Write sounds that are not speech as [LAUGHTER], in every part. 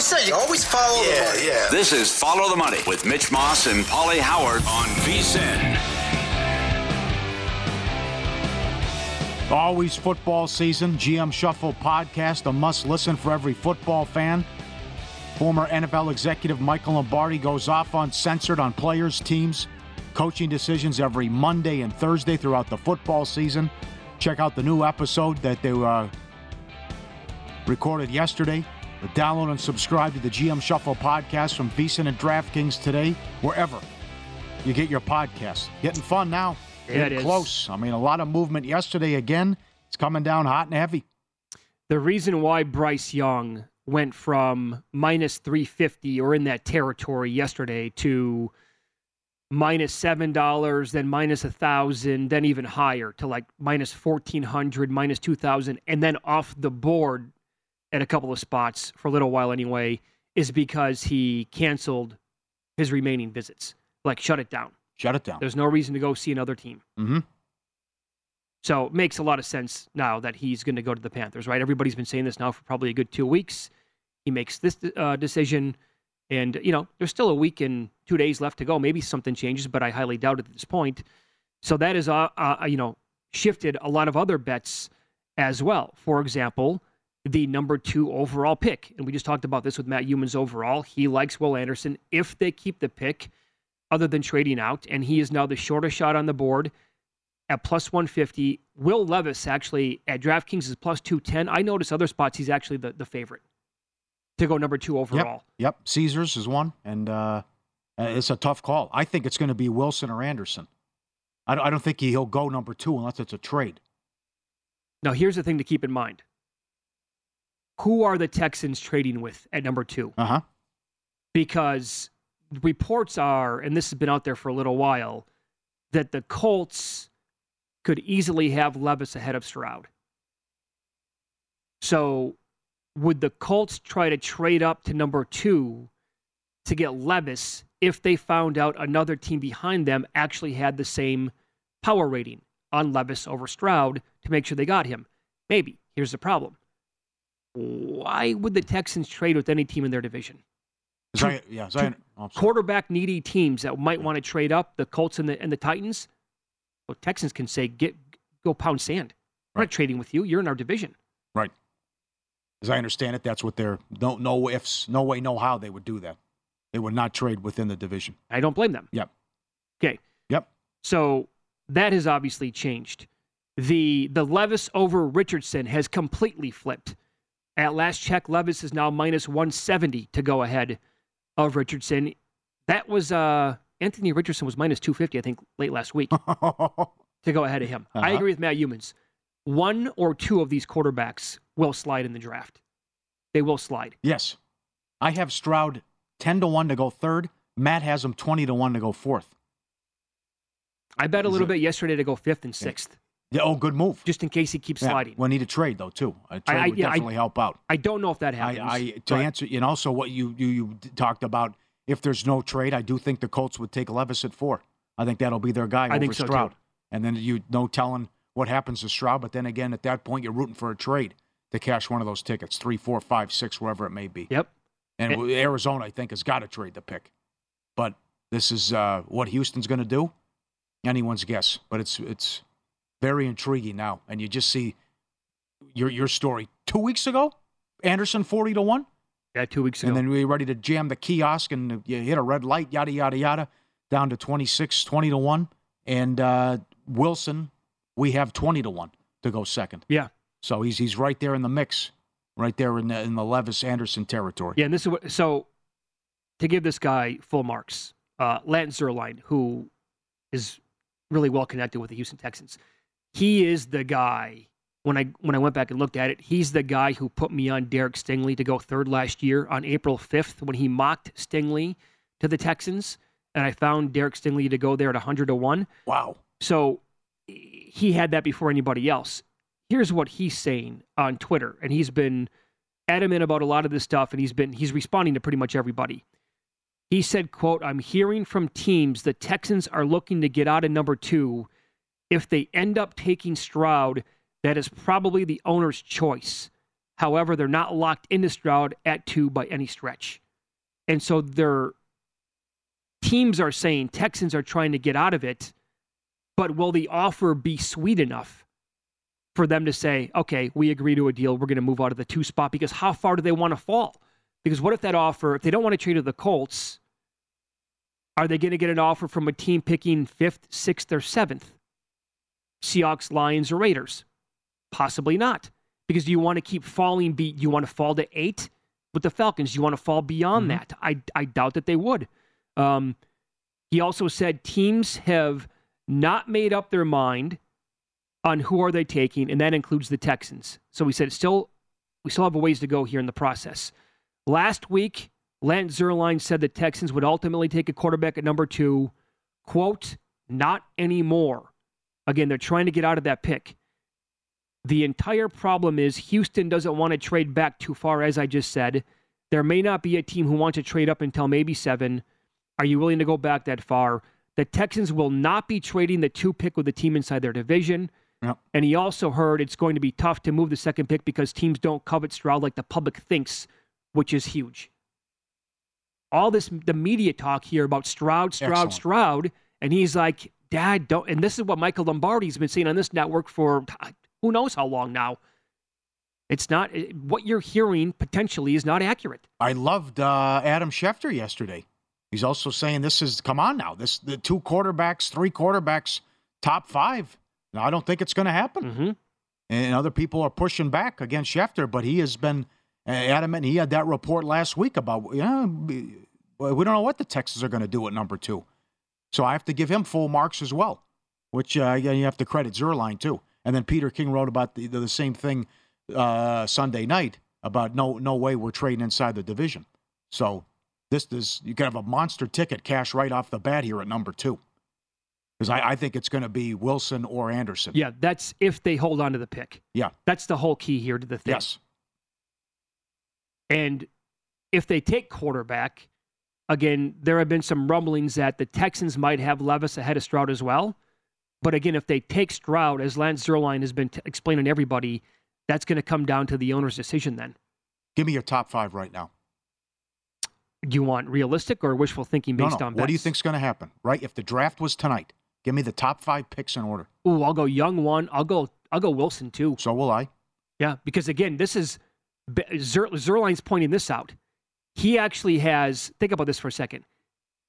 Always say. You always follow the money. Yeah. This is Follow the Money with Mitch Moss and Pauly Howard on VSIN. Always football season. GM Shuffle podcast, a must listen for every football fan. Former NFL executive Michael Lombardi goes off uncensored on players, teams, coaching decisions every Monday and Thursday throughout the football season. Check out the new episode that they uh, recorded yesterday. Download and subscribe to the GM Shuffle podcast from VSiN and DraftKings today, wherever you get your podcasts. Getting fun now. Yeah, Getting it is. close. I mean, a lot of movement yesterday again. It's coming down hot and heavy. The reason why Bryce Young went from minus 350 or in that territory yesterday to minus seven dollars, then minus a thousand, then even higher to like minus fourteen hundred, minus two thousand, and then off the board at a couple of spots for a little while anyway, is because he canceled his remaining visits, like shut it down. Shut it down. There's no reason to go see another team. Mm-hmm. So it makes a lot of sense now that he's going to go to the Panthers, right? Everybody's been saying this now for probably a good two weeks. He makes this uh, decision, and you know there's still a week and two days left to go. Maybe something changes, but I highly doubt it at this point. So that is, uh, uh, you know, shifted a lot of other bets as well. For example, the number two overall pick, and we just talked about this with Matt Youmans overall. He likes Will Anderson if they keep the pick, other than trading out, and he is now the shortest shot on the board at plus 150. Will Levis actually at DraftKings is plus 210. I notice other spots he's actually the, the favorite to go number two overall. Yep. Caesars is one, and uh, uh, it's a tough call. I think it's going to be Wilson or Anderson. I don't, I don't think he'll go number two unless it's a trade. Now, here's the thing to keep in mind who are the Texans trading with at number two? Uh huh. Because reports are, and this has been out there for a little while, that the Colts could easily have Levis ahead of Stroud. So, would the Colts try to trade up to number two to get Levis if they found out another team behind them actually had the same power rating on Levis over Stroud to make sure they got him? Maybe. Here's the problem. Why would the Texans trade with any team in their division? Zion, yeah, Zion. Oh, Quarterback needy teams that might want to trade up, the Colts and the and the Titans. Well, Texans can say, "Get go pound sand. We're not trading with you. You're in our division." Right. As I understand it, that's what they're no no ifs, no way, no how they would do that. They would not trade within the division. I don't blame them. Yep. Okay. Yep. So that has obviously changed. The the Levis over Richardson has completely flipped. At last check, Levis is now minus 170 to go ahead of Richardson. That was uh Anthony Richardson was minus 250, I think, late last week [LAUGHS] to go ahead of him. I Uh-huh. agree with Matt Youmans. One or two of these quarterbacks will slide in the draft. They will slide. yes. I have Stroud 10 to 1 to go third. Matt has him 20 to 1 to go fourth. I bet a little it- bit yesterday to go fifth and sixth, Yeah, oh, good move. just in case he keeps Yeah, sliding. We'll need a trade, though, too. A trade I- would yeah, I- definitely help out. I don't know if that happens. I, I to but- answer, and also what you, you you talked about. If there's no trade, I do think the Colts would take Levis at four. I think that'll be their guy I over think so, too. And then you no telling what happens to Stroud. But then again, at that point, you're rooting for a trade to cash one of those tickets, three, four, five, six, wherever it may be. Yep. And And- Arizona, I think, has got to trade the pick. But this is uh, what Houston's going to do. Anyone's guess, but it's it's very intriguing now. And you just see your your story two weeks ago, Anderson forty to one, Yeah, two weeks ago. and then we were ready to jam the kiosk, and you hit a red light, yada yada yada, down to 26, 20 to one, and uh, Wilson, we have twenty to one to go second. yeah. So he's he's right there in the mix, right there in the in the Levis Anderson territory. Yeah, and this is what, so to give this guy full marks, uh, Lance Zierlein, who is really well connected with the Houston Texans, he is the guy. When I when I went back and looked at it, he's the guy who put me on Derek Stingley to go third last year on April fifth when he mocked Stingley to the Texans, and I found Derek Stingley to go there at hundred to one. Wow. So he had that before anybody else. Here's what he's saying on Twitter, and he's been adamant about a lot of this stuff, and he's been he's responding to pretty much everybody. He said, "quote I'm hearing from teams the Texans are looking to get out of number two. If they end up taking Stroud, that is probably the owner's choice. However, they're not locked into Stroud at two by any stretch, and so their teams are saying Texans are trying to get out of it." but will the offer be sweet enough for them to say, okay, we agree to a deal, we're going to move out of the two spot? Because how far do they want to fall? Because what if that offer, if they don't want to trade to the Colts, are they going to get an offer from a team picking fifth, sixth, or seventh? Seahawks, Lions, or Raiders? Possibly not. Because do you want to keep falling? Be you want to fall to eight with the Falcons? Do you want to fall beyond that? I I doubt that they would. Um, he also said teams have not made up their mind on who are they taking, and that includes the Texans. So we said it's still we still have a ways to go here in the process. Last week, Lance Zierlein said the Texans would ultimately take a quarterback at number two. Quote, not anymore. Again, they're trying to get out of that pick. The entire problem is Houston doesn't want to trade back too far, as I just said. There may not be a team who wants to trade up until maybe seven. Are you willing to go back that far? The Texans will not be trading the two pick with the team inside their division. Yep. And he also heard it's going to be tough to move the second pick because teams don't covet Stroud like the public thinks, which is huge. All this, the media talk here about Stroud, Stroud, Excellent. Stroud, and he's like, Dad, don't. And this is what Michael Lombardi's been saying on this network for who knows how long now. It's not what you're hearing potentially is not accurate. I loved uh, Adam Schefter yesterday. He's also saying this is come on now. This the two quarterbacks, three quarterbacks, top five. Now I don't think it's going to happen. Mm-hmm. And other people are pushing back against Schefter, but he has been adamant. He had that report last week about yeah, we we don't know what the Texans are going to do at number two. So I have to give him full marks as well, which uh, you have to credit Zierlein too. And then Peter King wrote about the, the same thing uh, Sunday night about no no way we're trading inside the division. So this is you can have a monster ticket cash right off the bat here at number two. Because I, I think it's going to be Wilson or Anderson. Yeah, that's if they hold on to the pick. Yeah. That's the whole key here to the thing. Yes. And if they take quarterback, again, there have been some rumblings that the Texans might have Levis ahead of Stroud as well. But again, if they take Stroud, as Lance Zierlein has been t- explaining to everybody, that's going to come down to the owner's decision then. Give me your top five right now. Do you want realistic or wishful thinking No, based no. on What do you bets? think's going to happen? Right? If the draft was tonight, give me the top five picks in order. Ooh, I'll go young one. I'll go. I'll go Wilson too. So will I. Yeah, because again, this is Zer, Zierlein's pointing this out. he actually has. Think about this for a second.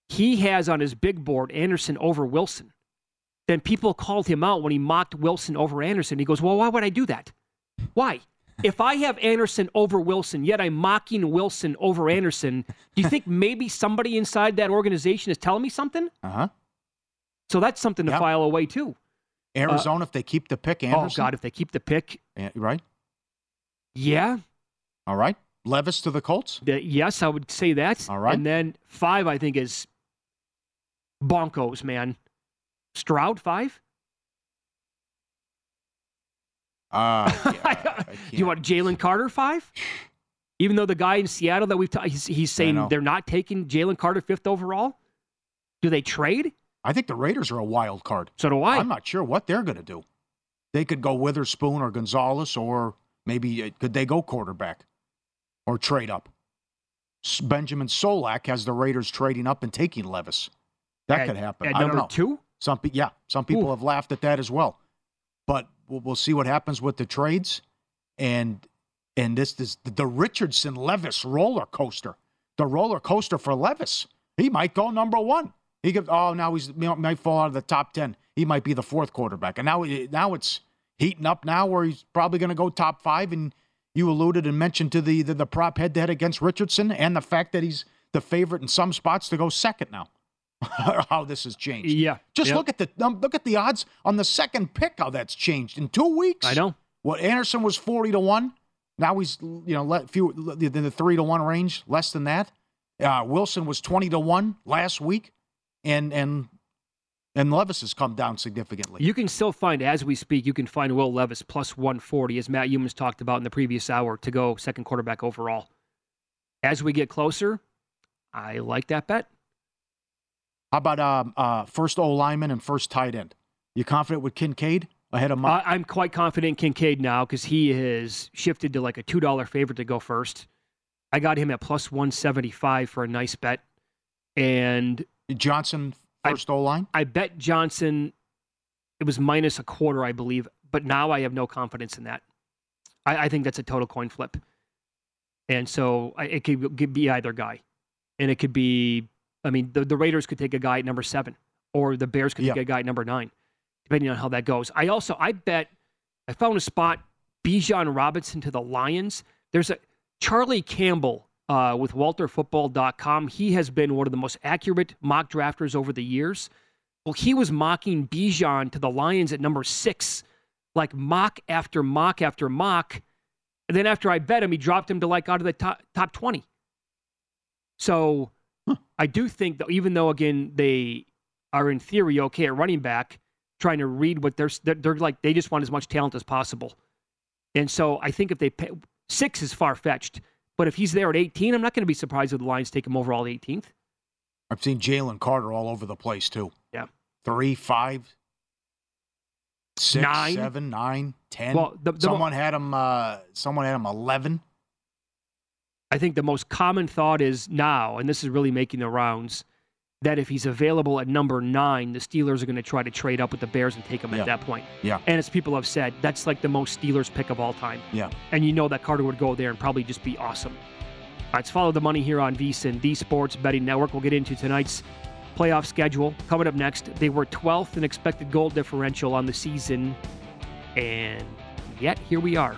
He has on his big board Anderson over Wilson. Then people called him out when he mocked Wilson over Anderson. He goes, "Well, why would I do that? Why? If I have Anderson over Wilson, yet I'm mocking Wilson over Anderson, do you think maybe somebody inside that organization is telling me something? Uh huh. So that's something to Yep. file away too. Arizona, if they keep the pick, Anderson. Oh God, if they keep the pick, Eh, right? yeah, All right. Levis to the Colts. the- yes, I would say that. All right. And then five, I think, is Bonkos, man. Stroud five. Uh, [LAUGHS] yeah, Do you want Jalen Carter five? Even though the guy in Seattle that we've ta- he's, he's saying they're not taking Jalen Carter fifth overall. Do they trade? I think the Raiders are a wild card. So do I. I'm not sure what they're going to do. They could go Witherspoon or Gonzalez, or maybe uh, could they go quarterback or trade up? Benjamin Solak has the Raiders trading up and taking Levis. That At- could happen. At I don't number know. two. Some pe- yeah, some people Ooh. have laughed at that as well. But we'll, we'll see what happens with the trades and and this is the Richardson Levis roller coaster. The roller coaster for Levis. He might go number one. He could oh now he's he might fall out of the top ten. He might be the fourth quarterback. And now eh, now it's heating up now where he's probably going to go top five. And you alluded and mentioned to the, the the prop head to head against Richardson and the fact that he's the favorite in some spots to go second now. [LAUGHS] How this has changed. Yeah. Just Yep. look at the um, look at the odds on the second pick. How that's changed in two weeks. I know. What Anderson was forty to one. Now he's you know let few in the three to one range, less than that. Uh, Wilson was twenty to one last week, and and and Levis has come down significantly. You can still find, as we speak, you can find Will Levis plus 140, as Matt Youmans talked about in the previous hour, to go second quarterback overall. As we get closer, I like that bet. How about um, uh, first O lineman and first tight end? You confident with Kincaid ahead of Mike? I'm quite confident in Kincaid now because he has shifted to like a $2 favorite to go first. I got him at plus 175 for a nice bet. And Johnson first O line. I bet Johnson, it was minus a quarter, I believe, but now I have no confidence in that. I, I think that's a total coin flip. And so I, it could, could be either guy. And it could be, I mean, the, the Raiders could take a guy at number seven, or the Bears could take a guy at number nine, depending on how that goes. I also, I bet, I found a spot, Bijan Robinson to the Lions. There's a Charlie Campbell uh, with WalterFootball.com. He has been one of the most accurate mock drafters over the years. Well, he was mocking Bijan to the Lions at number six, like mock after mock after mock. And then after I bet him, he dropped him to like out of the top, top 20. So I do think that even though, again, they are in theory okay at running back, trying to read what they're, they're, they're like, they just want as much talent as possible. And so I think if they pay, six is far fetched, but if he's there at 18, I'm not going to be surprised if the Lions take him overall 18th. I've seen Jalen Carter all over the place too. Yeah. Three, five, six, Nine. seven, nine, ten. Well, the- the mo- someone had him. Uh, someone had him eleven. I think the most common thought is now, and this is really making the rounds, that if he's available at number nine, the Steelers are going to try to trade up with the Bears and take him Yeah. at that point. Yeah. And as people have said, that's like the most Steelers pick of all time. Yeah. And you know that Carter would go there and probably just be awesome. All right, let's follow the money here on VSIN, the Sports Betting Network. We'll get into tonight's playoff schedule. Coming up next, they were 12th in expected goal differential on the season. And yet, here we are.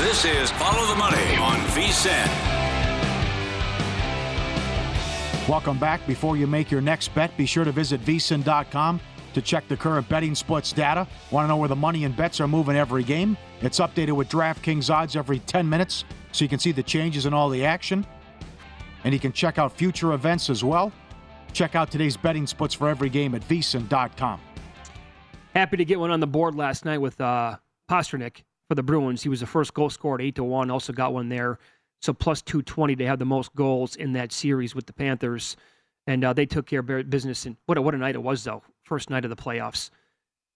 This is Follow the Money on VSIN. Welcome back. Before you make your next bet, be sure to visit vsin.com to check the current betting splits data. Want to know where the money and bets are moving every game? It's updated with DraftKings odds every 10 minutes so you can see the changes in all the action. And you can check out future events as well. Check out today's betting splits for every game at vsin.com. Happy to get one on the board last night with uh, Pastrnak for the Bruins. He was the first goal scored, eight to one. Also got one there, so plus two twenty to have the most goals in that series with the Panthers, and uh, they took care of business. And what a, what a night it was though. First night of the playoffs.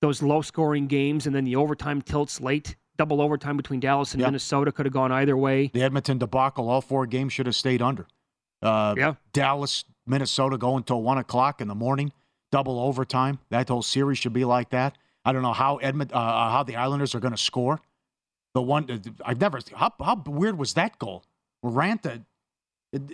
Those low scoring games and then the overtime tilts late. Double overtime between Dallas and Yep. Minnesota could have gone either way. The Edmonton debacle, all four games should have stayed under. Uh, Yeah. Dallas, Minnesota go until one o'clock in the morning, double overtime. That whole series should be like that. I don't know how Edmont, uh, uh, how the Islanders are going to score. The one uh, I've never. How, how weird was that goal? Where Ranta,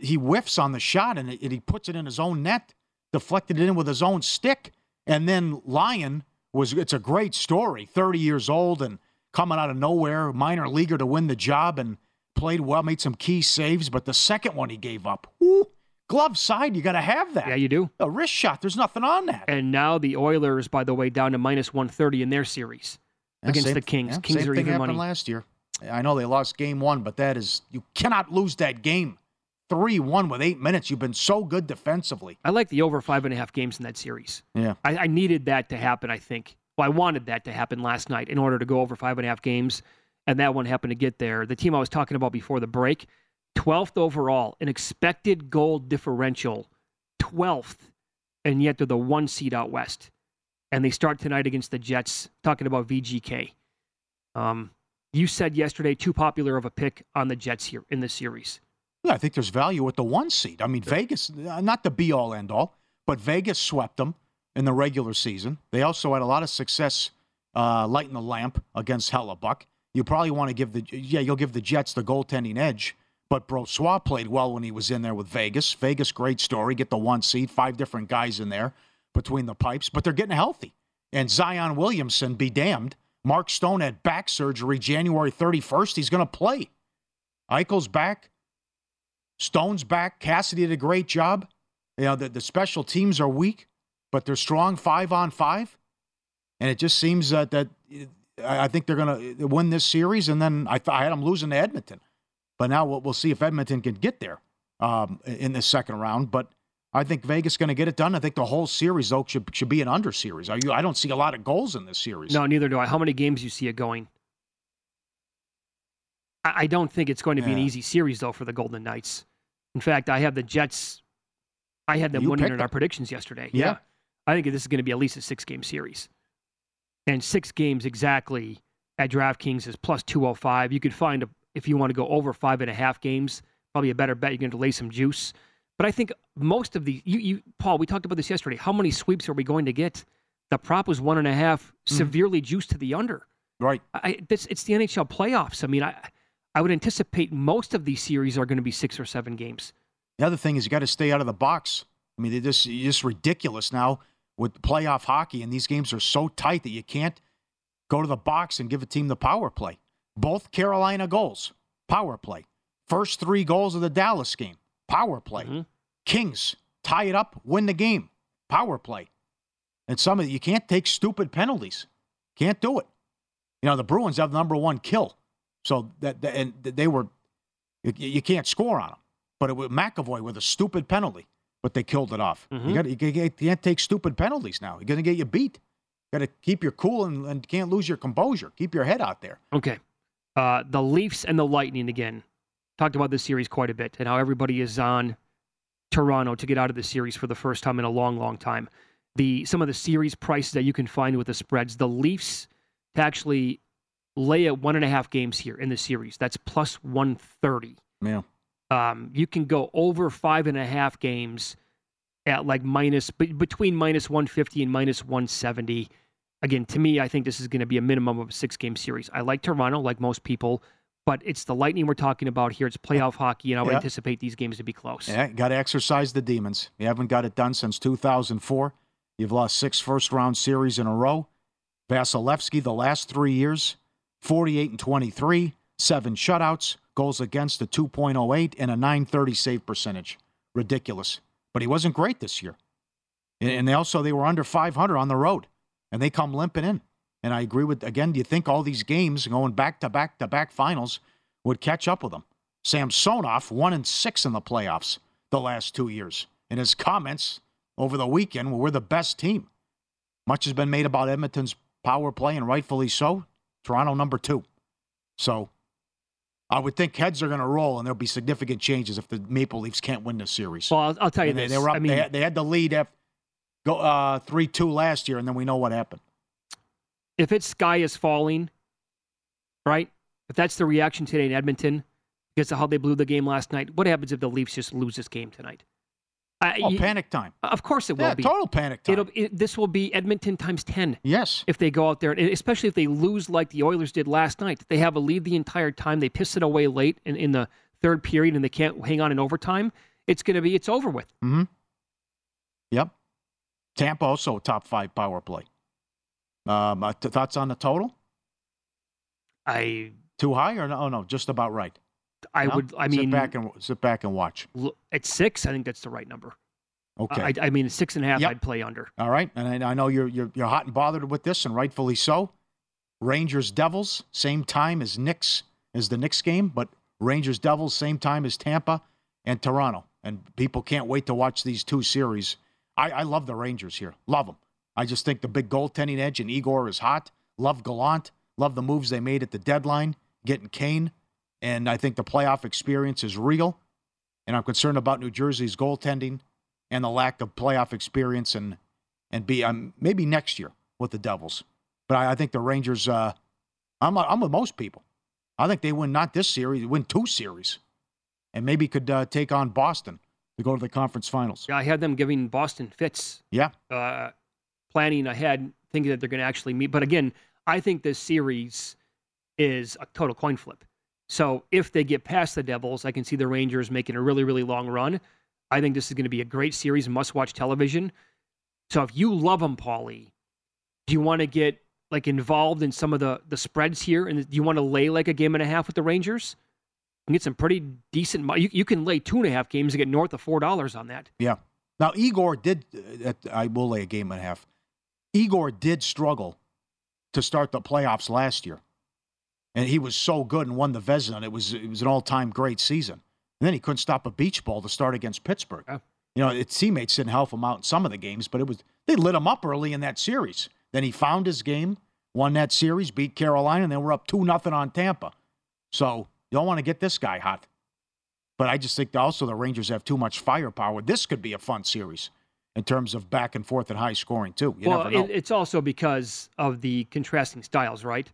he whiffs on the shot and it, he puts it in his own net, deflected it in with his own stick, and then Lyon was. It's a great story. Thirty years old and coming out of nowhere, minor leaguer to win the job and played well, made some key saves. But the second one he gave up, ooh, glove side, you got to have that. Yeah, you do. A wrist shot. There's nothing on that. And now the Oilers, by the way, down to minus one thirty in their series Yeah, against same- the Kings. yeah, Kings same are thing even happened money. last year. I know they lost game one, but that is you cannot lose that game. Three one with eight minutes. You've been so good defensively. I like the over five and a half games in that series. Yeah. I, I needed that to happen, I think. Well, I wanted that to happen last night in order to go over five and a half games, and that one happened to get there. The team I was talking about before the break, 12th overall, an expected goal differential, 12th, and yet they're the one seed out west. And they start tonight against the Jets, talking about VGK. Um, you said yesterday too popular of a pick on the Jets here in this series. Yeah, I think there's value with the one seed. I mean, Vegas, uh, not the be all end all, but Vegas swept them in the regular season. They also had a lot of success uh, lighting the lamp against Hellebuyck. You probably want to give the yeah, you'll give the Jets the goaltending edge. But Brossoit played well when he was in there with Vegas. Vegas, great story. Get the one seed, five different guys in there between the pipes, but they're getting healthy. And Zion Williamson, be damned. Mark Stone had back surgery January 31st. He's going to play. Eichel's back. Stone's back. Cassidy did a great job. You know, the, the special teams are weak, but they're strong five on five. And it just seems that, that I think they're going to win this series. And then I, I had them losing to Edmonton. But now we'll, we'll see if Edmonton can get there um, in the second round. But I think Vegas going to get it done. I think the whole series, though, should, should be an under series. Are you, I don't see a lot of goals in this series. No, neither do I. How many games you see it going? I, I don't think it's going to be an easy series though for the Golden Knights. In fact, I have the Jets. I had them You winning in our predictions yesterday. Yeah. I think this is going to be at least a six-game series, and six games exactly at DraftKings is plus two hundred five. You could find a if you want to go over five and a half games, probably a better bet. You're going to lay some juice, But I think most of the you, you Paul, we talked about this yesterday. How many sweeps are we going to get? The prop was one and a half, severely juiced to the under. Right. I, this, it's the NHL playoffs. I mean, I I would anticipate most of these series are going to be six or seven games. The other thing is you got to stay out of the box. I mean, they're just, it's just ridiculous now with playoff hockey, and these games are so tight that you can't go to the box and give a team the power play. Both Carolina goals, power play. First three goals of the Dallas game, power play. Mhm. Kings tie it up, win the game, power play. And some of you can't take stupid penalties. Can't do it. You know, the Bruins have the number one kill. So that, and they were you, can't score on them. But it was McAvoy with a stupid penalty, but they killed it off. Mhm. You got you, can't- you can't take stupid penalties now. You're going to get you beat. Got to keep your cool and, and can't lose your composure. Keep your head out there. Okay. Uh, the Leafs and the Lightning again. Talked about this series quite a bit and how everybody is on Toronto to get out of the series for the first time in a long, long time. The some of the series prices that you can find with the spreads. The Leafs to actually lay at one and a half games here in the series. That's plus one thirty. Yeah. Um, you can go over five and a half games at like minus be- between minus 150 and minus 170. Again, to me, I think this is going to be a minimum of a six game series. I like Toronto, like most people, but it's the Lightning we're talking about here. It's playoff hockey, and I would Yeah. anticipate these games to be close. Yeah, got to exercise the demons. You haven't got it done since 2004. You've lost six first round series in a row. Vasilevskiy, the last three years, 48 and 23, seven shutouts, goals against a 2.08, and a 930 save percentage. Ridiculous. But he wasn't great this year. And- And they also they were under 500 on the road, and they come limping in. And I agree with again. Do you think all these games going back to back to back finals would catch up with them? Samsonov one and six in the playoffs the last two years. And his comments over the weekend were we're the best team. Much has been made about Edmonton's power play, and rightfully so. Toronto number two. So I would think heads are going to roll, and there'll be significant changes if the Maple Leafs can't win this series. Well, I'll, I'll tell you And they, this. they were up. I mean, they, had, they had the lead after, go uh, three two last year, and then we know what happened. If it's sky is falling, right? If that's the reaction today in Edmonton because of how they blew the game last night, what happens if the Leafs just lose this game tonight? I, Oh, you- panic time! Of course it will Yeah, be. total panic time. It'll it, this will be Edmonton times ten yes, if they go out there, and especially if they lose like the Oilers did last night. They have a lead the entire time. They piss it away late in, in the third period, and they can't hang on in overtime. It's going to be it's over with. Mm-hmm. Yep. Tampa also top five power play. Um, uh, th- thoughts on the total? I Too high or no? Oh no, just about right. I No? would I sit mean back and sit back and watch. l- at six. I think that's the right number. Okay. I, I mean six and a half. Yep. I'd play under. All right, and I, I know you're, you're you're hot and bothered with this, and rightfully so. Rangers Devils same time as Knicks as the Knicks game, but Rangers Devils same time as Tampa and Toronto, and people can't wait to watch these two series. I, I love the Rangers here, love them. I just think the big goaltending edge and Igor is hot. Love Gallant, love the moves they made at the deadline, getting Kane, and I think the playoff experience is real. And I'm concerned about New Jersey's goaltending and the lack of playoff experience and and be um, maybe next year with the Devils. But I, I think the Rangers. Uh, I'm I'm with most people. I think they win not this series, win two series, and maybe could uh, take on Boston to go to the conference finals. Yeah, I had them giving Boston fits, Yeah, uh, planning ahead, thinking that they're going to actually meet. But again, I think this series is a total coin flip. So if they get past the Devils, I can see the Rangers making a really, really long run. I think this is going to be a great series, must watch television. So if you love them, Pauly, do you want to get like involved in some of the the spreads here? And do you want to lay like a game and a half with the Rangers? You get some pretty decent. You, you can lay two and a half games and get north of four dollars on that. yeah. Now Igor did. Uh, I will lay a game and a half. Igor did struggle to start the playoffs last year, and he was so good and won the Vezina. It was it was an all time great season. And then he couldn't stop a beach ball to start against Pittsburgh. Yeah. You know, its teammates didn't help him out in some of the games, but it was they lit him up early in that series. Then he found his game, won that series, beat Carolina, and then we're up two nothing on Tampa. So you don't want to get this guy hot. But I just think also the Rangers have too much firepower. This could be a fun series in terms of back and forth and high scoring too. You well, never know. It, it's also because of the contrasting styles, right?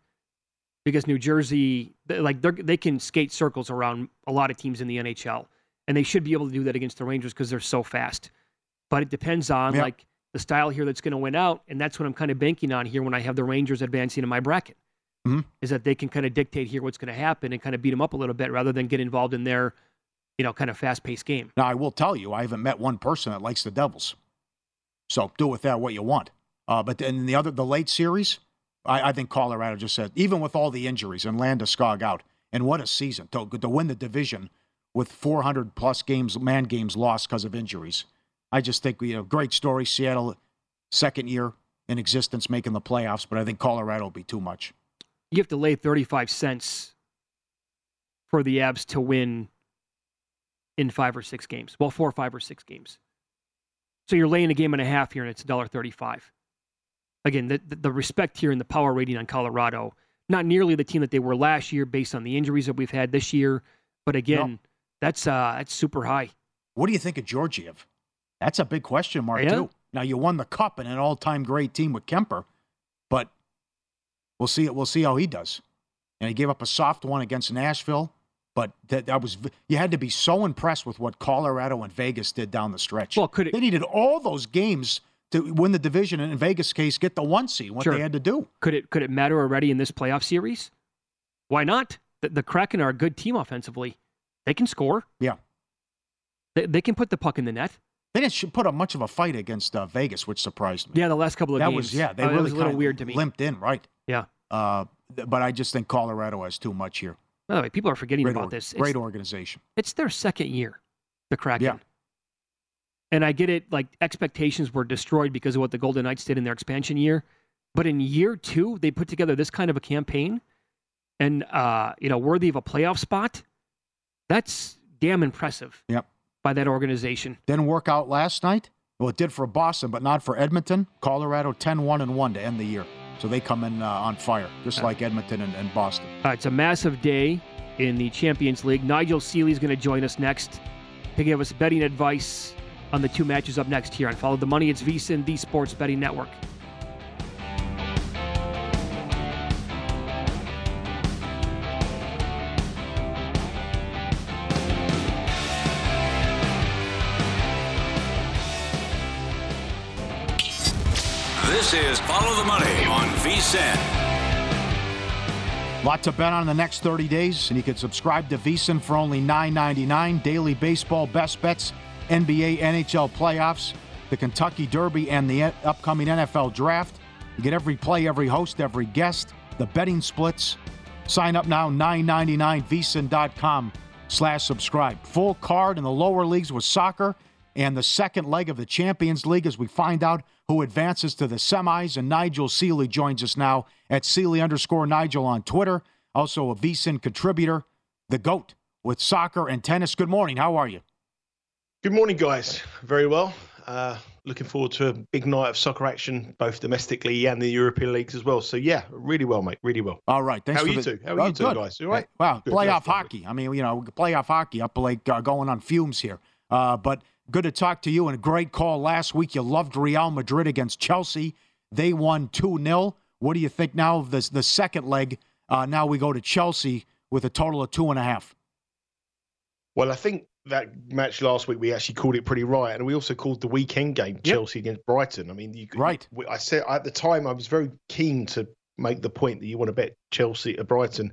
Because New Jersey, they- like they're, can skate circles around a lot of teams in the NHL, and they should be able to do that against the Rangers because they're so fast. But it depends on like the style here that's going to win out, and that's what I'm kind of banking on here when I have the Rangers advancing in my bracket. Mhm. Is that they can kind of dictate here what's going to happen and kind of beat them up a little bit rather than get involved in their, you know, kind of fast-paced game. Now, I will tell you, I haven't met one person that likes the Devils. So do with that what you want. Uh, but in the other, the late series, I, I think Colorado just said, even with all the injuries and Landeskog out, and what a season to, to win the division with 400 plus games, man games lost because of injuries. I just think you know, great story. Seattle, second year in existence, making the playoffs, but I think Colorado will be too much. You have to lay 35 cents for the Abs to win in five or six games. Well, four, five, or six games. So you're laying a game and a half here, and it's $1.35. Again, the, the, respect here and the power rating on Colorado, not nearly the team that they were last year based on the injuries that we've had this year. But again, that's uh, that's super high. What do you think of Georgiev? That's a big question mark Yeah. too. Now you won the cup and an all-time great team with Kuemper, but we'll see. It, we'll see how he does. And he gave up a soft one against Nashville, but that, that was you had to be so impressed with what Colorado and Vegas did down the stretch. Well, could it- they needed all those games to win the division, and in Vegas' case, get the one seed. What Sure. they had to do. Could it could it matter already in this playoff series? Why not? The, the Kraken are a good team offensively. They can score. Yeah, They, they can put the puck in the net. they didn't put up much of a fight against uh, Vegas, which surprised me. Yeah, the last couple of that games. was yeah. They uh, really was a little weird to me. Limped in, right? Yeah. Uh, but I just think Colorado has too much here. By the way, people are forgetting Great, about org- this. It's, great organization. it's their second year, the Kraken. Yeah. And I get it, like expectations were destroyed because of what the Golden Knights did in their expansion year. But in year two, they put together this kind of a campaign and uh, you know, worthy of a playoff spot. That's damn impressive Yep. by that organization. Didn't work out last night. Well, it did for Boston, but not for Edmonton. Colorado 10 1 and 1 to end the year. So they come in uh, on fire, just like Edmonton and, and Boston. It's a massive day in the Champions League. Nigel Seeley is going to join us next to give us betting advice on the two matches up next here on Follow the Money. It's VSIN, the Sports Betting Network. VSIN. Lot to bet on in the next 30 days, and you can subscribe to VSiN for only $9.99. Daily baseball best bets, NBA, NHL playoffs, the Kentucky Derby, and the upcoming NFL draft. You get every play, every host, every guest, the betting splits. Sign up now, $9.99, VSiN.com slash subscribe. Full card in the lower leagues with soccer and the second leg of the Champions League as we find out who advances to the semis. And Nigel Seeley joins us now at Seeley underscore Nigel on Twitter. Also a VSIN contributor, the GOAT with soccer and tennis. Good morning. How are you? Good morning, guys. Very well. Uh, looking forward to a big night of soccer action, both domestically and the European leagues as well. So yeah, really well, mate. Really well. All right. Thanks How for are you the- two? How are you Oh, two, good. guys? You all right? Wow, Good, playoff that's hockey. I mean, you know, playoff hockey up like uh, going on fumes here. Uh, but good to talk to you and a great call last week. You loved Real Madrid against Chelsea. They won 2 0. What do you think now of this, the second leg? Uh, now we go to Chelsea with a total of two and a half. Well, I think that match last week we actually called it pretty right, and we also called the weekend game Chelsea against Brighton. I mean, you, could- Right. I said at the time I was very keen to make the point that you want to bet Chelsea at Brighton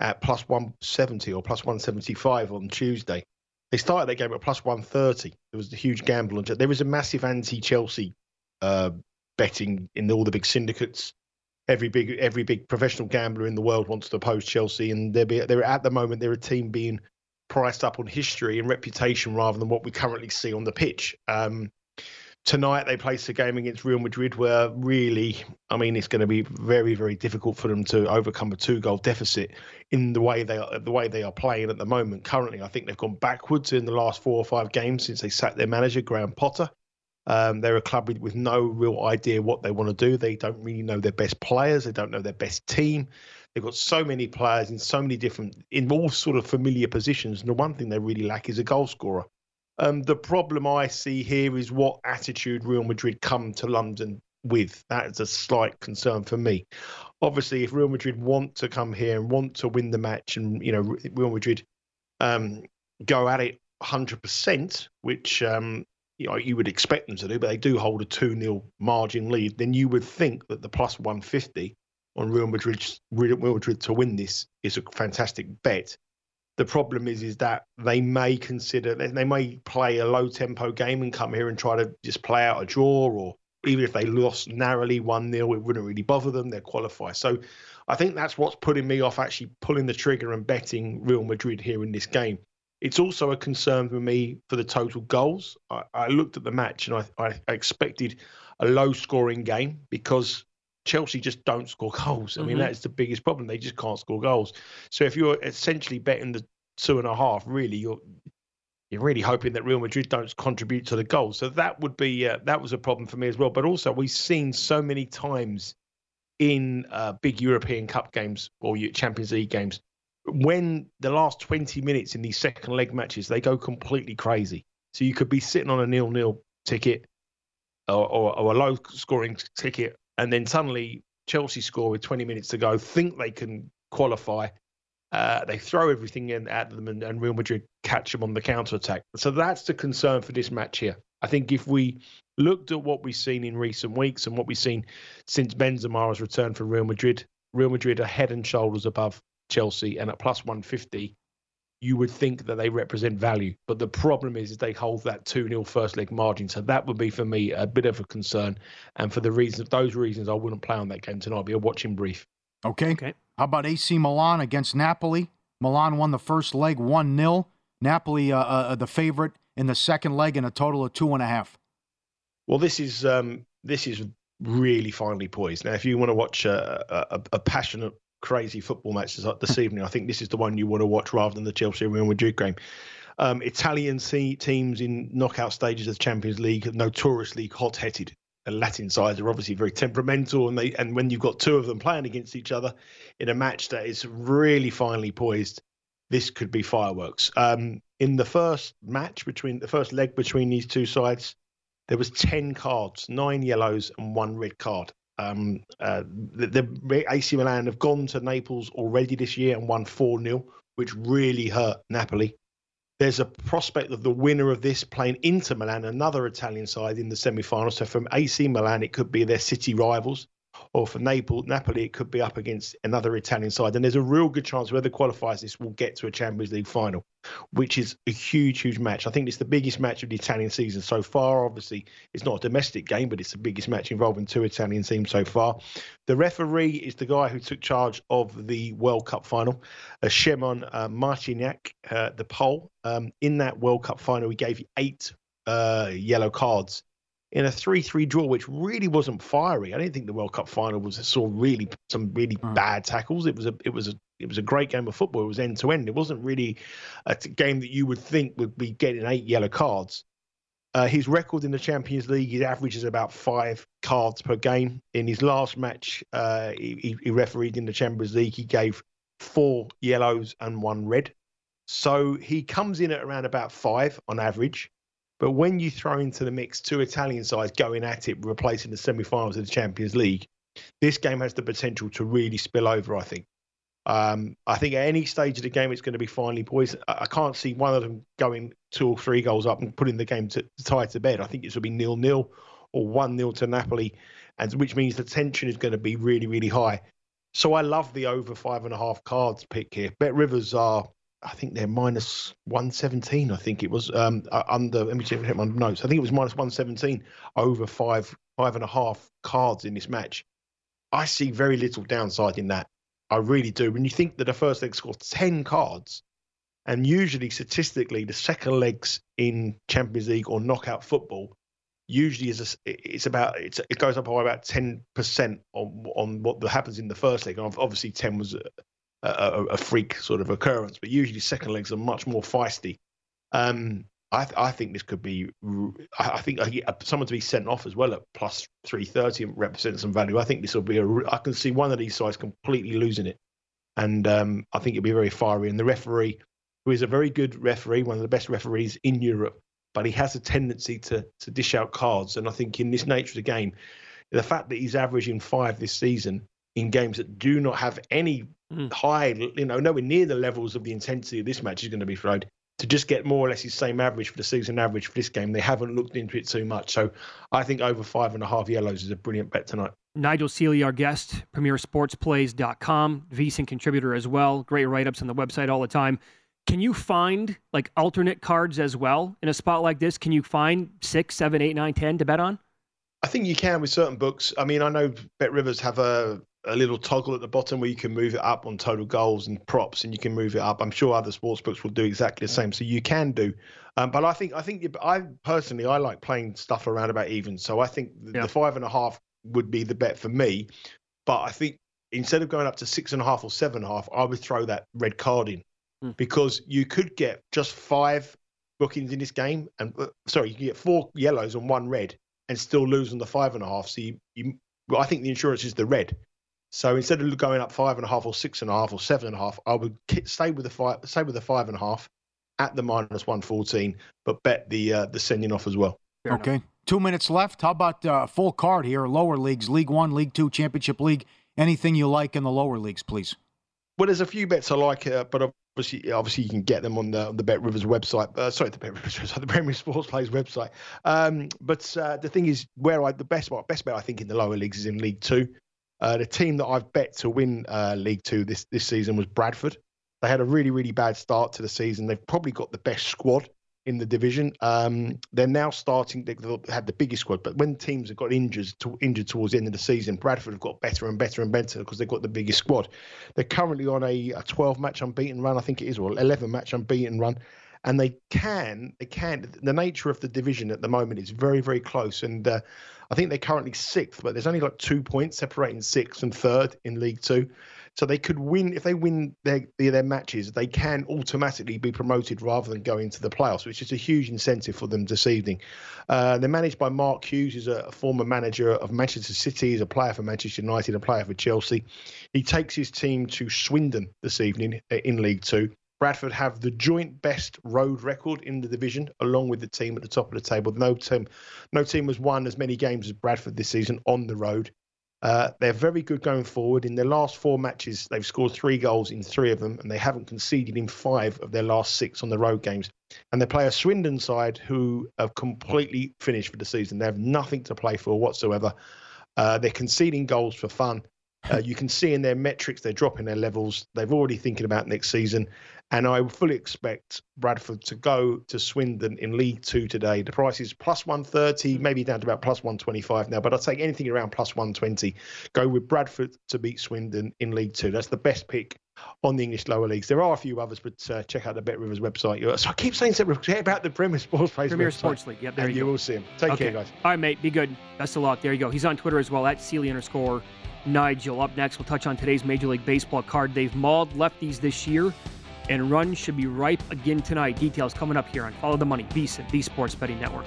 at plus one seventy or plus one seventy five on Tuesday. They started that game at plus one thirty. There was a huge gamble on. There was a massive anti-Chelsea uh, betting in all the big syndicates. Every big every big professional gambler in the world wants to oppose Chelsea, and they're be, they're at the moment they're a team being priced up on history and reputation rather than what we currently see on the pitch. Um, tonight they place a game against Real Madrid where really, I mean, it's going to be very, very difficult for them to overcome a two-goal deficit in the way they are the way they are playing at the moment. Currently, I think they've gone backwards in the last four or five games since they sacked their manager Graham Potter. Um, they're a club with, with no real idea what they want to do. They don't really know their best players. They don't know their best team. They've got so many players in so many different, in all sort of familiar positions. And the one thing they really lack is a goal scorer. Um, the problem I see here is what attitude Real Madrid come to London with. That is a slight concern for me. Obviously, if Real Madrid want to come here and want to win the match, and you know Real Madrid um, go at it 100%, which um, you know you would expect them to do, but they do hold a 2 0 margin lead, then you would think that the plus 150 on Real Madrid, Real Madrid to win this is a fantastic bet. The problem is, is that they may consider they may play a low tempo game and come here and try to just play out a draw, or even if they lost narrowly one 0 it wouldn't really bother them. They'll qualify. So, I think that's what's putting me off actually pulling the trigger and betting Real Madrid here in this game. It's also a concern for me for the total goals. I, I looked at the match and I, I expected a low scoring game because Chelsea just don't score goals. I mean, mm-hmm. that's the biggest problem. They just can't score goals. So if you're essentially betting the two and a half, really, you're you're really hoping that Real Madrid don't contribute to the goals. So that would be uh, that was a problem for me as well. But also, we've seen so many times in uh, big European Cup games or Champions League games when the last 20 minutes in these second leg matches they go completely crazy. So you could be sitting on a nil-nil ticket or, or, or a low scoring ticket and then suddenly Chelsea score with 20 minutes to go, think they can qualify. Uh, they throw everything in at them, and, and Real Madrid catch them on the counter attack. So that's the concern for this match here. I think if we looked at what we've seen in recent weeks and what we've seen since Benzema has returned for Real Madrid, Real Madrid are head and shoulders above Chelsea, and at plus 150, you would think that they represent value. But the problem is, is they hold that 2 0 first leg margin. So that would be for me a bit of a concern. And for the reasons, those reasons, I wouldn't play on that game tonight. I'll be a watching brief. Okay. okay. How about AC Milan against Napoli? Milan won the first leg 1 0. Napoli, uh, uh, the favorite in the second leg, in a total of two and a half. Well, this is um, this is really finely poised. Now, if you want to watch a, a, a passionate crazy football matches this [LAUGHS] evening. I think this is the one you want to watch rather than the Chelsea and Real Madrid game. Um, Italian teams in knockout stages of the Champions League are notoriously hot-headed. And Latin sides are obviously very temperamental, and they and when you've got two of them playing against each other in a match that is really finely poised, this could be fireworks. Um, in the first match between the first leg between these two sides, there was ten cards, nine yellows and one red card. Um, uh, the, the, AC Milan have gone to Naples already this year and won 4 0, which really hurt Napoli. There's a prospect of the winner of this playing Inter Milan, another Italian side, in the semi final. So from AC Milan, it could be their city rivals or for Naples, Napoli, it could be up against another Italian side. And there's a real good chance whoever qualifies this will get to a Champions League final, which is a huge, huge match. I think it's the biggest match of the Italian season so far. Obviously, it's not a domestic game, but it's the biggest match involving two Italian teams so far. The referee is the guy who took charge of the World Cup final, uh, Szymon uh, Marciniak, uh, the Pole. Um, in that World Cup final, he gave eight uh, yellow cards in a 3-3 draw, which really wasn't fiery. I didn't think the World Cup final was saw really some really mm. bad tackles. It was a it was a it was a great game of football. It was end to end. It wasn't really a game that you would think would be getting eight yellow cards. Uh, his record in the Champions League, his average is about five cards per game. In his last match, uh, he, he refereed in the Champions League. He gave four yellows and one red. So he comes in at around about five on average. But when you throw into the mix two Italian sides going at it, replacing the semi-finals of the Champions League, this game has the potential to really spill over. I think. Um, I think at any stage of the game, it's going to be finely poised. I can't see one of them going two or three goals up and putting the game to, to tie to bed. I think it will be nil nil or one nil to Napoli, and which means the tension is going to be really really high. So I love the over five and a half cards pick here. Bet Rivers are I think they're minus 117. I think it was um, under. Let me check my notes. I think it was minus 117 over five five and a half cards in this match. I see very little downside in that. I really do. When you think that the first leg scored 10 cards, and usually statistically the second legs in Champions League or knockout football usually is a, it's about it's, it goes up by about 10% on on what happens in the first leg. And obviously 10 was a, a, freak sort of occurrence, but usually second legs are much more feisty. Um, I, I, think this could be. I think someone to be sent off as well at plus three thirty represents some value. I think this will be a. I can see one of these sides completely losing it, and um, I think it'll be very fiery. And the referee, who is a very good referee, one of the best referees in Europe, but he has a tendency to to dish out cards. And I think in this nature of the game, the fact that he's averaging five this season in games that do not have any mm. high, you know, nowhere near the levels of the intensity of this match is going to be thrown. to just get more or less the same average for the season average for this game. They haven't looked into it too much. So I think over five and a half yellows is a brilliant bet tonight. Nigel Seeley, our guest, premiersportsplays.com, VSIN contributor as well. Great write ups on the website all the time. Can you find like alternate cards as well in a spot like this? Can you find six, seven, eight, nine, ten to bet on? I think you can with certain books. I mean, I know Bet Rivers have a a little toggle at the bottom where you can move it up on total goals and props, and you can move it up. I'm sure other sports books will do exactly the same, so you can do. Um, but I think I think I personally I like playing stuff around about even. So I think the, yeah. the five and a half would be the bet for me. But I think instead of going up to six and a half or seven and a half, I would throw that red card in mm. because you could get just five bookings in this game, and uh, sorry, you can get four yellows and one red, and still lose on the five and a half. So you, you well, I think the insurance is the red. So instead of going up five and a half or six and a half or seven and a half, I would stay with the five, stay with the five and a half at the minus one fourteen, but bet the uh, the sending off as well. Fair okay, enough. two minutes left. How about uh, full card here? Lower leagues, League One, League Two, Championship League. Anything you like in the lower leagues, please. Well, there's a few bets I like, uh, but obviously, obviously you can get them on the, on the Bet Rivers website. Uh, sorry, the Bet Rivers website, [LAUGHS] the Premier Sports Plays website. Um, but uh, the thing is, where I the best best bet I think in the lower leagues is in League Two. Uh, the team that I've bet to win uh, League Two this this season was Bradford. They had a really really bad start to the season. They've probably got the best squad in the division. Um, they're now starting. They had the biggest squad, but when teams have got injured to, injured towards the end of the season, Bradford have got better and better and better because they've got the biggest squad. They're currently on a, a 12 match unbeaten run, I think it is, or 11 match unbeaten run and they can they can the nature of the division at the moment is very very close. And uh, i think they're currently sixth but there's only like two points separating sixth and third in league two. So they could win if they win their their matches they can automatically be promoted rather than go into the playoffs which is a huge incentive for them this evening. Uh, they're managed by mark hughes who's a, a former manager of manchester city he's a player for manchester united a player for chelsea. He takes his team to swindon this evening uh, in league two Bradford have the joint best road record in the division, along with the team at the top of the table. No team, no team has won as many games as Bradford this season on the road. Uh, they're very good going forward. In their last four matches, they've scored three goals in three of them, and they haven't conceded in five of their last six on the road games. And they play a Swindon side who have completely finished for the season. They have nothing to play for whatsoever. Uh, they're conceding goals for fun. Uh, you can see in their metrics they're dropping their levels. They've already thinking about next season, and I fully expect Bradford to go to Swindon in League Two today. The price is plus 130, maybe down to about plus 125 now, but I'll take anything around plus 120. Go with Bradford to beat Swindon in League Two. That's the best pick on the English lower leagues. There are a few others, but uh, check out the Bet Rivers website. So I keep saying something about the Premier Sports Plays Premier website, Sports League. Yep, there and you, you will see him. Take okay. care, guys. All right, mate. Be good. Best of luck. There you go. He's on Twitter as well at Seeley underscore Nigel. Up next, we'll touch on today's Major League Baseball card. They've mauled lefties this year and runs should be ripe again tonight. Details coming up here on Follow the Money, VSIN, the Sports Betting Network.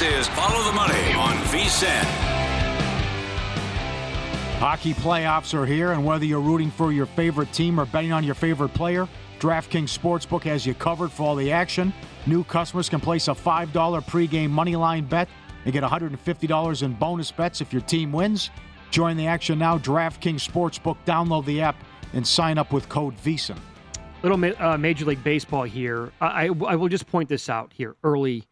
This is Follow the Money on VSIN. Hockey playoffs are here, and whether you're rooting for your favorite team or betting on your favorite player, DraftKings Sportsbook has you covered for all the action. New customers can place a $5 pregame moneyline bet and get $150 in bonus bets if your team wins. Join the action now. DraftKings Sportsbook. Download the app and sign up with code VSIN. Little uh, Major League Baseball here. I, I, I will just point this out here early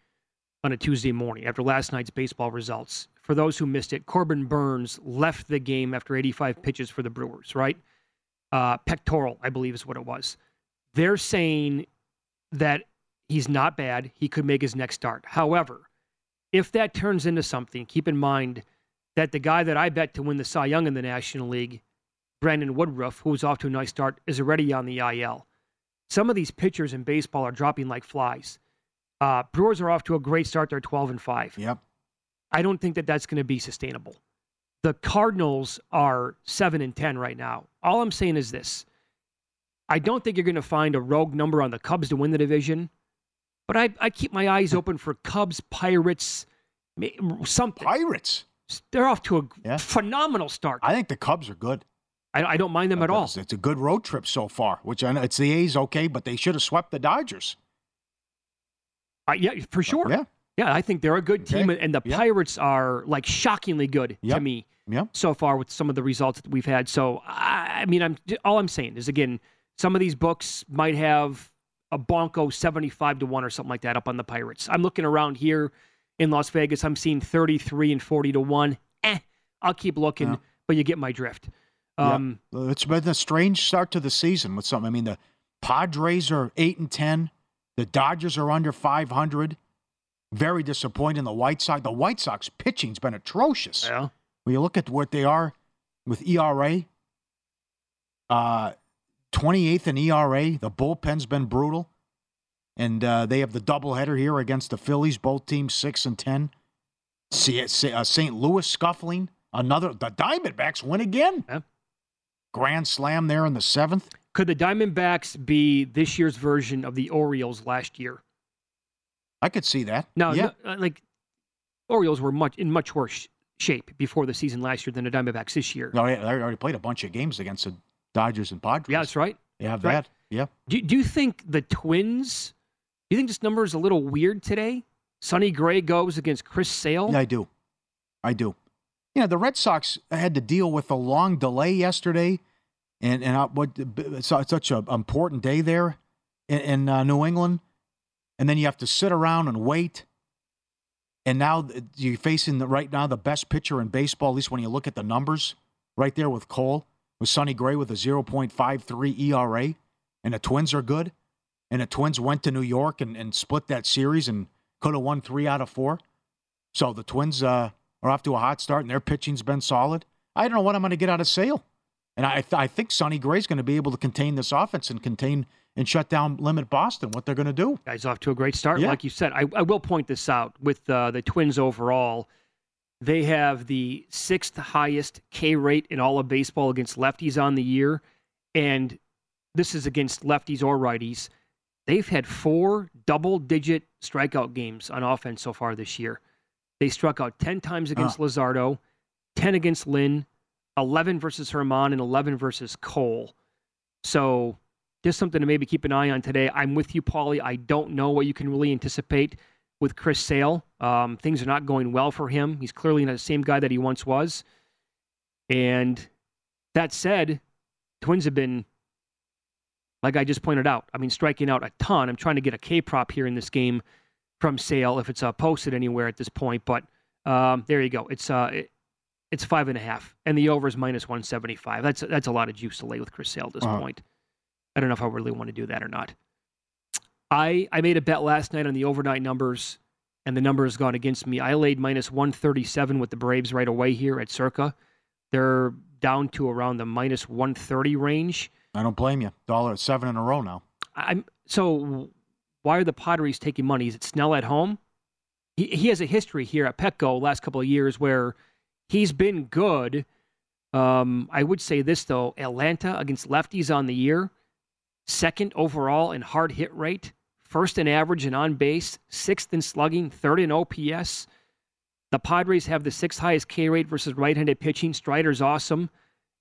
on a Tuesday morning after last night's baseball results. For those who missed it, Corbin Burnes left the game after 85 pitches for the Brewers, right? Uh, pectoral, I believe is what it was. They're saying that he's not bad. He could make his next start. However, if that turns into something, keep in mind that the guy that I bet to win the Cy Young in the National League, Brandon Woodruff, who's off to a nice start, is already on the IL. Some of these pitchers in baseball are dropping like flies. Uh, Brewers are off to a great start. They're 12 and 5. Yep. I don't think that that's going to be sustainable. The Cardinals are 7 and 10 right now. All I'm saying is this I don't think you're going to find a rogue number on the Cubs to win the division, but I, I keep my eyes open for Cubs, Pirates, something. Pirates? They're off to a Yeah. phenomenal start. I think the Cubs are good. I, I don't mind them at all. It's, it's a good road trip so far, which I know it's the A's okay, but they should have swept the Dodgers. Uh, yeah, for sure. Yeah. Yeah, I think they're a good team, Okay. and the Yeah. Pirates are like shockingly good to me Yep. so far with some of the results that we've had. So I, I mean, I'm all I'm saying is again, some of these books might have a Bonko seventy-five to one or something like that up on the Pirates. I'm looking around here in Las Vegas. I'm seeing thirty-three and forty to one. Eh, I'll keep looking, Yeah. but you get my drift. Yeah. Um, It's been a strange start to the season with something. I mean, the Padres are eight and ten. The Dodgers are under five hundred. Very disappointing. The White Sox. The White Sox pitching's been atrocious. Yeah. When you look at what they are with ERA, uh, 28th in ERA. The bullpen's been brutal, and uh, they have the doubleheader here against the Phillies. Both teams six and ten. See, uh, St. Louis scuffling. Another. The Diamondbacks win again. Yeah. Grand slam there in the seventh. Could the Diamondbacks be this year's version of the Orioles last year? I could see that. No, yeah. no, uh, like Orioles were much in much worse shape before the season last year than the Diamondbacks this year. No, they they already played a bunch of games against the Dodgers and Padres. Yeah, that's right. They have Right. that. Yeah. Do, do you think the Twins? Do you think this number is a little weird today? Sonny Gray goes against Chris Sale. Yeah, I do. I do. You know, the Red Sox had to deal with a long delay yesterday, and and uh, what such an important day there in, in uh, New England, and then you have to sit around and wait. And now you're facing the, right now the best pitcher in baseball, at least when you look at the numbers, right there with Cole, with Sonny Gray with a 0.53 ERA, and the Twins are good, and the Twins went to New York and, and split that series and could have won three out of four. So the Twins uh, are off to a hot start, and their pitching's been solid. I don't know what I'm going to get out of Sale, and I th- I think Sonny Gray's going to be able to contain this offense and contain and shut down limit Boston. What they're going to do? Guys off to a great start, Yeah. like you said. I, I will point this out with uh, the Twins overall. They have the sixth highest K rate in all of baseball against lefties on the year, and this is against lefties or righties. They've had four double-digit strikeout games on offense so far this year. They struck out ten times against Luzardo, ten against Lynn, eleven versus Germán, and eleven versus Cole. So just something to maybe keep an eye on today. I'm with you, Paulie. I don't know what you can really anticipate with Chris Sale. Um, things are not going well for him. He's clearly not the same guy that he once was. And that said, Twins have been, like I just pointed out, I mean, striking out a ton. I'm trying to get a K prop here in this game from Sale if it's uh, posted anywhere at this point. But um, there you go. It's uh, it's five and a half, and the over is minus 175. That's that's a lot of juice to lay with Chris Sale at this Uh-huh. point. I don't know if I really want to do that or not. I I made a bet last night on the overnight numbers, and the number has gone against me. I laid minus 137 with the Braves right away here at Circa. They're down to around the minus 130 range. I don't blame you. Dollar seven in a row now. I'm so. Why are the Padres taking money? Is it Snell at home? He he has a history here at Petco last couple of years where he's been good. Um, I would say this though: Atlanta against lefties on the year, second overall in hard hit rate, first in average and on base, sixth in slugging, third in OPS. The Padres have the sixth highest K rate versus right-handed pitching. Strider's awesome,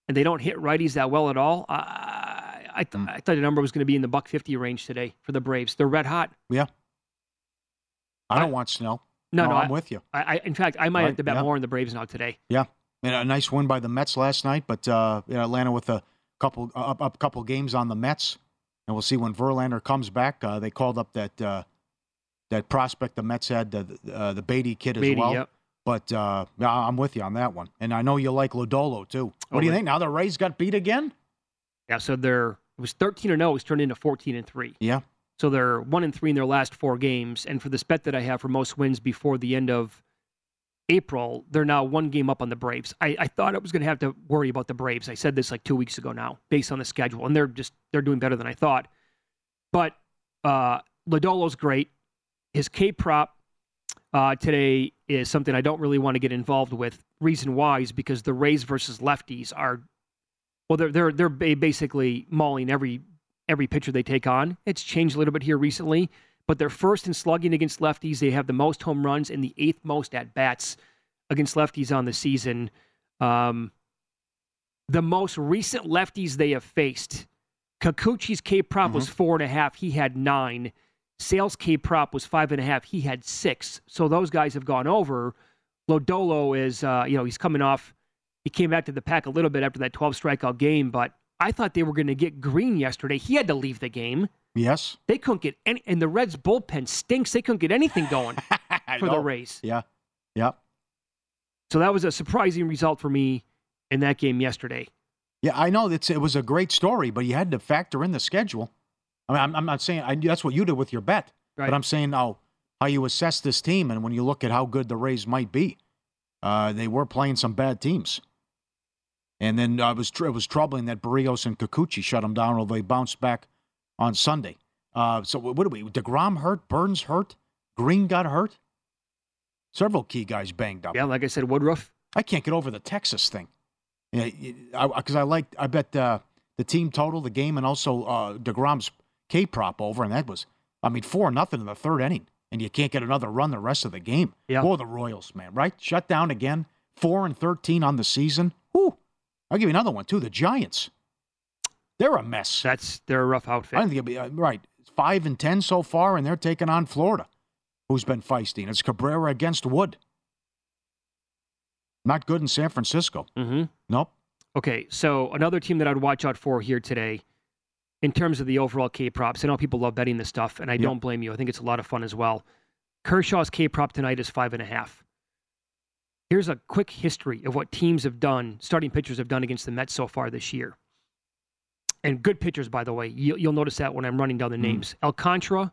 and they don't hit righties that well at all. I, I, th- Hmm. I thought the number was going to be in the buck fifty range today for the Braves. They're red hot. Yeah. I don't I- want Snell. No, no, I'm I, with you. I, I, in fact, I might Right, have to bet yeah. more on the Braves now today. Yeah, and a nice win by the Mets last night, but uh, Atlanta with a couple up, up couple games on the Mets, and we'll see when Verlander comes back. Uh, they called up that uh, that prospect the Mets had, the uh, the Baty kid as Baty, well. yep. But uh, I'm with you on that one, and I know you like Lodolo too. What Oh, do you think? Now the Rays got beat again? Yeah, so they're it was thirteen and zero. It's turned into fourteen and three. Yeah, So they're one and three in their last four games. And for this bet that I have for most wins before the end of April, they're now one game up on the Braves. I, I thought I was going to have to worry about the Braves. I said this like two weeks ago now, based on the schedule, and they're just they're doing better than I thought. But uh, Lodolo's great. His K prop uh, today is something I don't really want to get involved with. Reason why is because the Rays versus lefties are well, they're they're they're basically mauling every every pitcher they take on. It's changed a little bit here recently, but they're first in slugging against lefties. They have the most home runs and the eighth most at bats against lefties on the season. Um, the most recent lefties they have faced, Kikuchi's K prop was four and a half. He had nine. Sales K prop was five and a half. He had six. So those guys have gone over. Lodolo is, uh, you know, he's coming off. He came back to the pack a little bit after that 12 strikeout game, but I thought they were going to get Greene yesterday. He had to leave the game. yes. They couldn't get any, and the Reds bullpen stinks. They couldn't get anything going [LAUGHS] for the. Rays. Yeah, yeah, So that was a surprising result for me in that game yesterday. yeah. I know it's it was a great story, but you had to factor in the schedule. I mean, I'm, I'm not saying I, that's what you did with your bet, Right. but I'm saying how how you assess this team, and when you look at how good the Rays might be, uh, they were playing some bad teams. And then uh, it was tr- it was troubling that Berríos and Kikuchi shut them down, although they bounced back on Sunday. Uh, so what do we? Degrom hurt, Burnes hurt, Greene got hurt. Several key guys banged up. Yeah, like I said, Woodruff. I can't get over the Texas thing. Yeah, because I, like I bet uh, the team total, the game, and also uh, Degrom's K prop over, and that was I mean four nothing in the third inning, and you can't get another run the rest of the game. Yeah. Boy, the Royals, man, right? Shut down again, four and thirteen on the season. I'll give you another one too. The Giants, they're a mess. That's they're a rough outfit. I think it'll be uh, right. Five and ten so far, and they're taking on Florida, who's been feisty. And it's Cabrera against Wood. Not good in San Francisco. mm-hmm. Nope. Okay, so another team that I'd watch out for here today, in terms of the overall K props. I know people love betting this stuff, and I Yep. don't blame you. I think it's a lot of fun as well. Kershaw's K prop tonight is five and a half. Here's a quick history of what teams have done, starting pitchers have done against the Mets so far this year. And good pitchers, by the way. You, you'll notice that when I'm running down the hmm. names. Alcantara,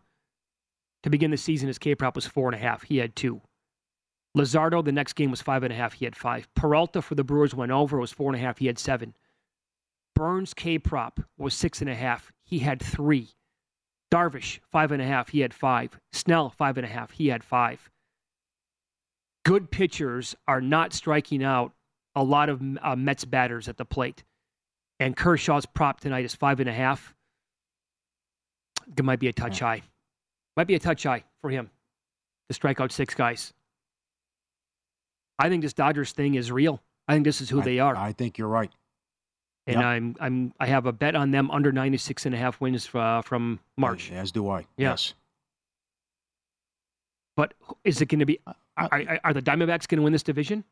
to begin the season, his K prop was four and a half. He had two. Luzardo, the next game was five and a half. He had five. Peralta for the Brewers went over. It was four and a half. He had seven. Burnes K prop was six and a half. He had three. Darvish, five and a half. He had five. Snell, five and a half. He had five. Good pitchers are not striking out a lot of uh, Mets batters at the plate. And Kershaw's prop tonight is five and a half. It might be a touch high. Might be a touch high for him to strike out six guys. I think this Dodgers thing is real. I think this is who I- they are. I think you're right. and Yep. I'm I'm I have a bet on them under 96 and a half wins uh, from March. As do I. Yeah. Yes. But is it going to be? Uh, Are, are, the Diamondbacks going to win this division?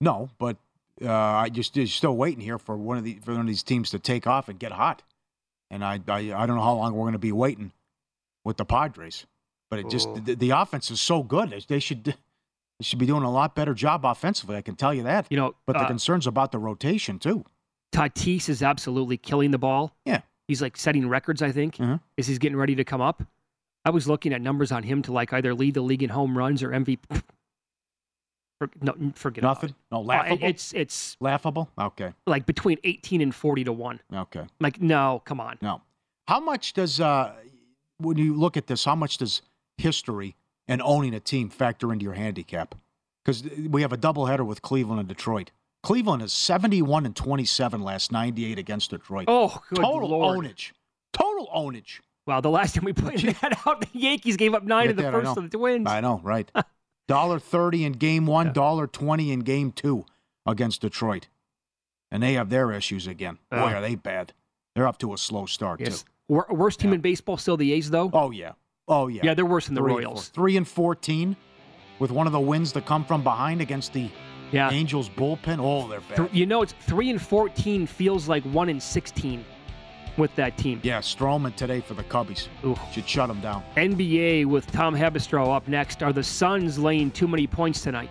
No, but uh, I just still waiting here for one of the for one of these teams to take off and get hot. And I I, I don't know how long we're going to be waiting with the Padres. But it just Oh. the, the offense is so good. They- They should they should be doing a lot better job offensively. I can tell you that. You know, But the uh, concerns about the rotation too. Tatis is absolutely killing the ball. Yeah. He's like setting records, I think, Mhm. as he's getting ready to come up. I was looking at numbers on him to like either lead the league in home runs or MVP. [LAUGHS] For, no, forget about Nothing? it. No, Uh, laughable? it's it's laughable? Okay. like between 18 and 40 to 1. Okay. Like, no, come on. No. How much does uh when you look at this, how much does history and owning a team factor into your handicap? Because we have a doubleheader with Cleveland and Detroit. Cleveland is 71 and 27 last 98 against Detroit. Oh, good Total Lord. ownage. Total ownage. Wow, the last time we played [LAUGHS] that out, the Yankees gave up nine in the first of the Twins. I know, right? [LAUGHS] Dollar thirty in game one, dollar twenty in game two against Detroit, and they have their issues again. Boy, Uh. are they bad! They're up to a slow start Yes. too. Wor- worst team in baseball, still the A's, though? Oh yeah, oh yeah. Yeah, they're worse than the Three Royals. four- Three and fourteen, with one of the wins that come from behind against the Yeah. Angels bullpen. Oh, they're bad. You know, it's 3 and 14 feels like 1 and 16 with that team. yeah, Stroman today for the Cubbies Ooh. should shut them down. NBA with Tom Habistro up next. Are the Suns laying too many points tonight?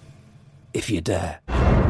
if you dare.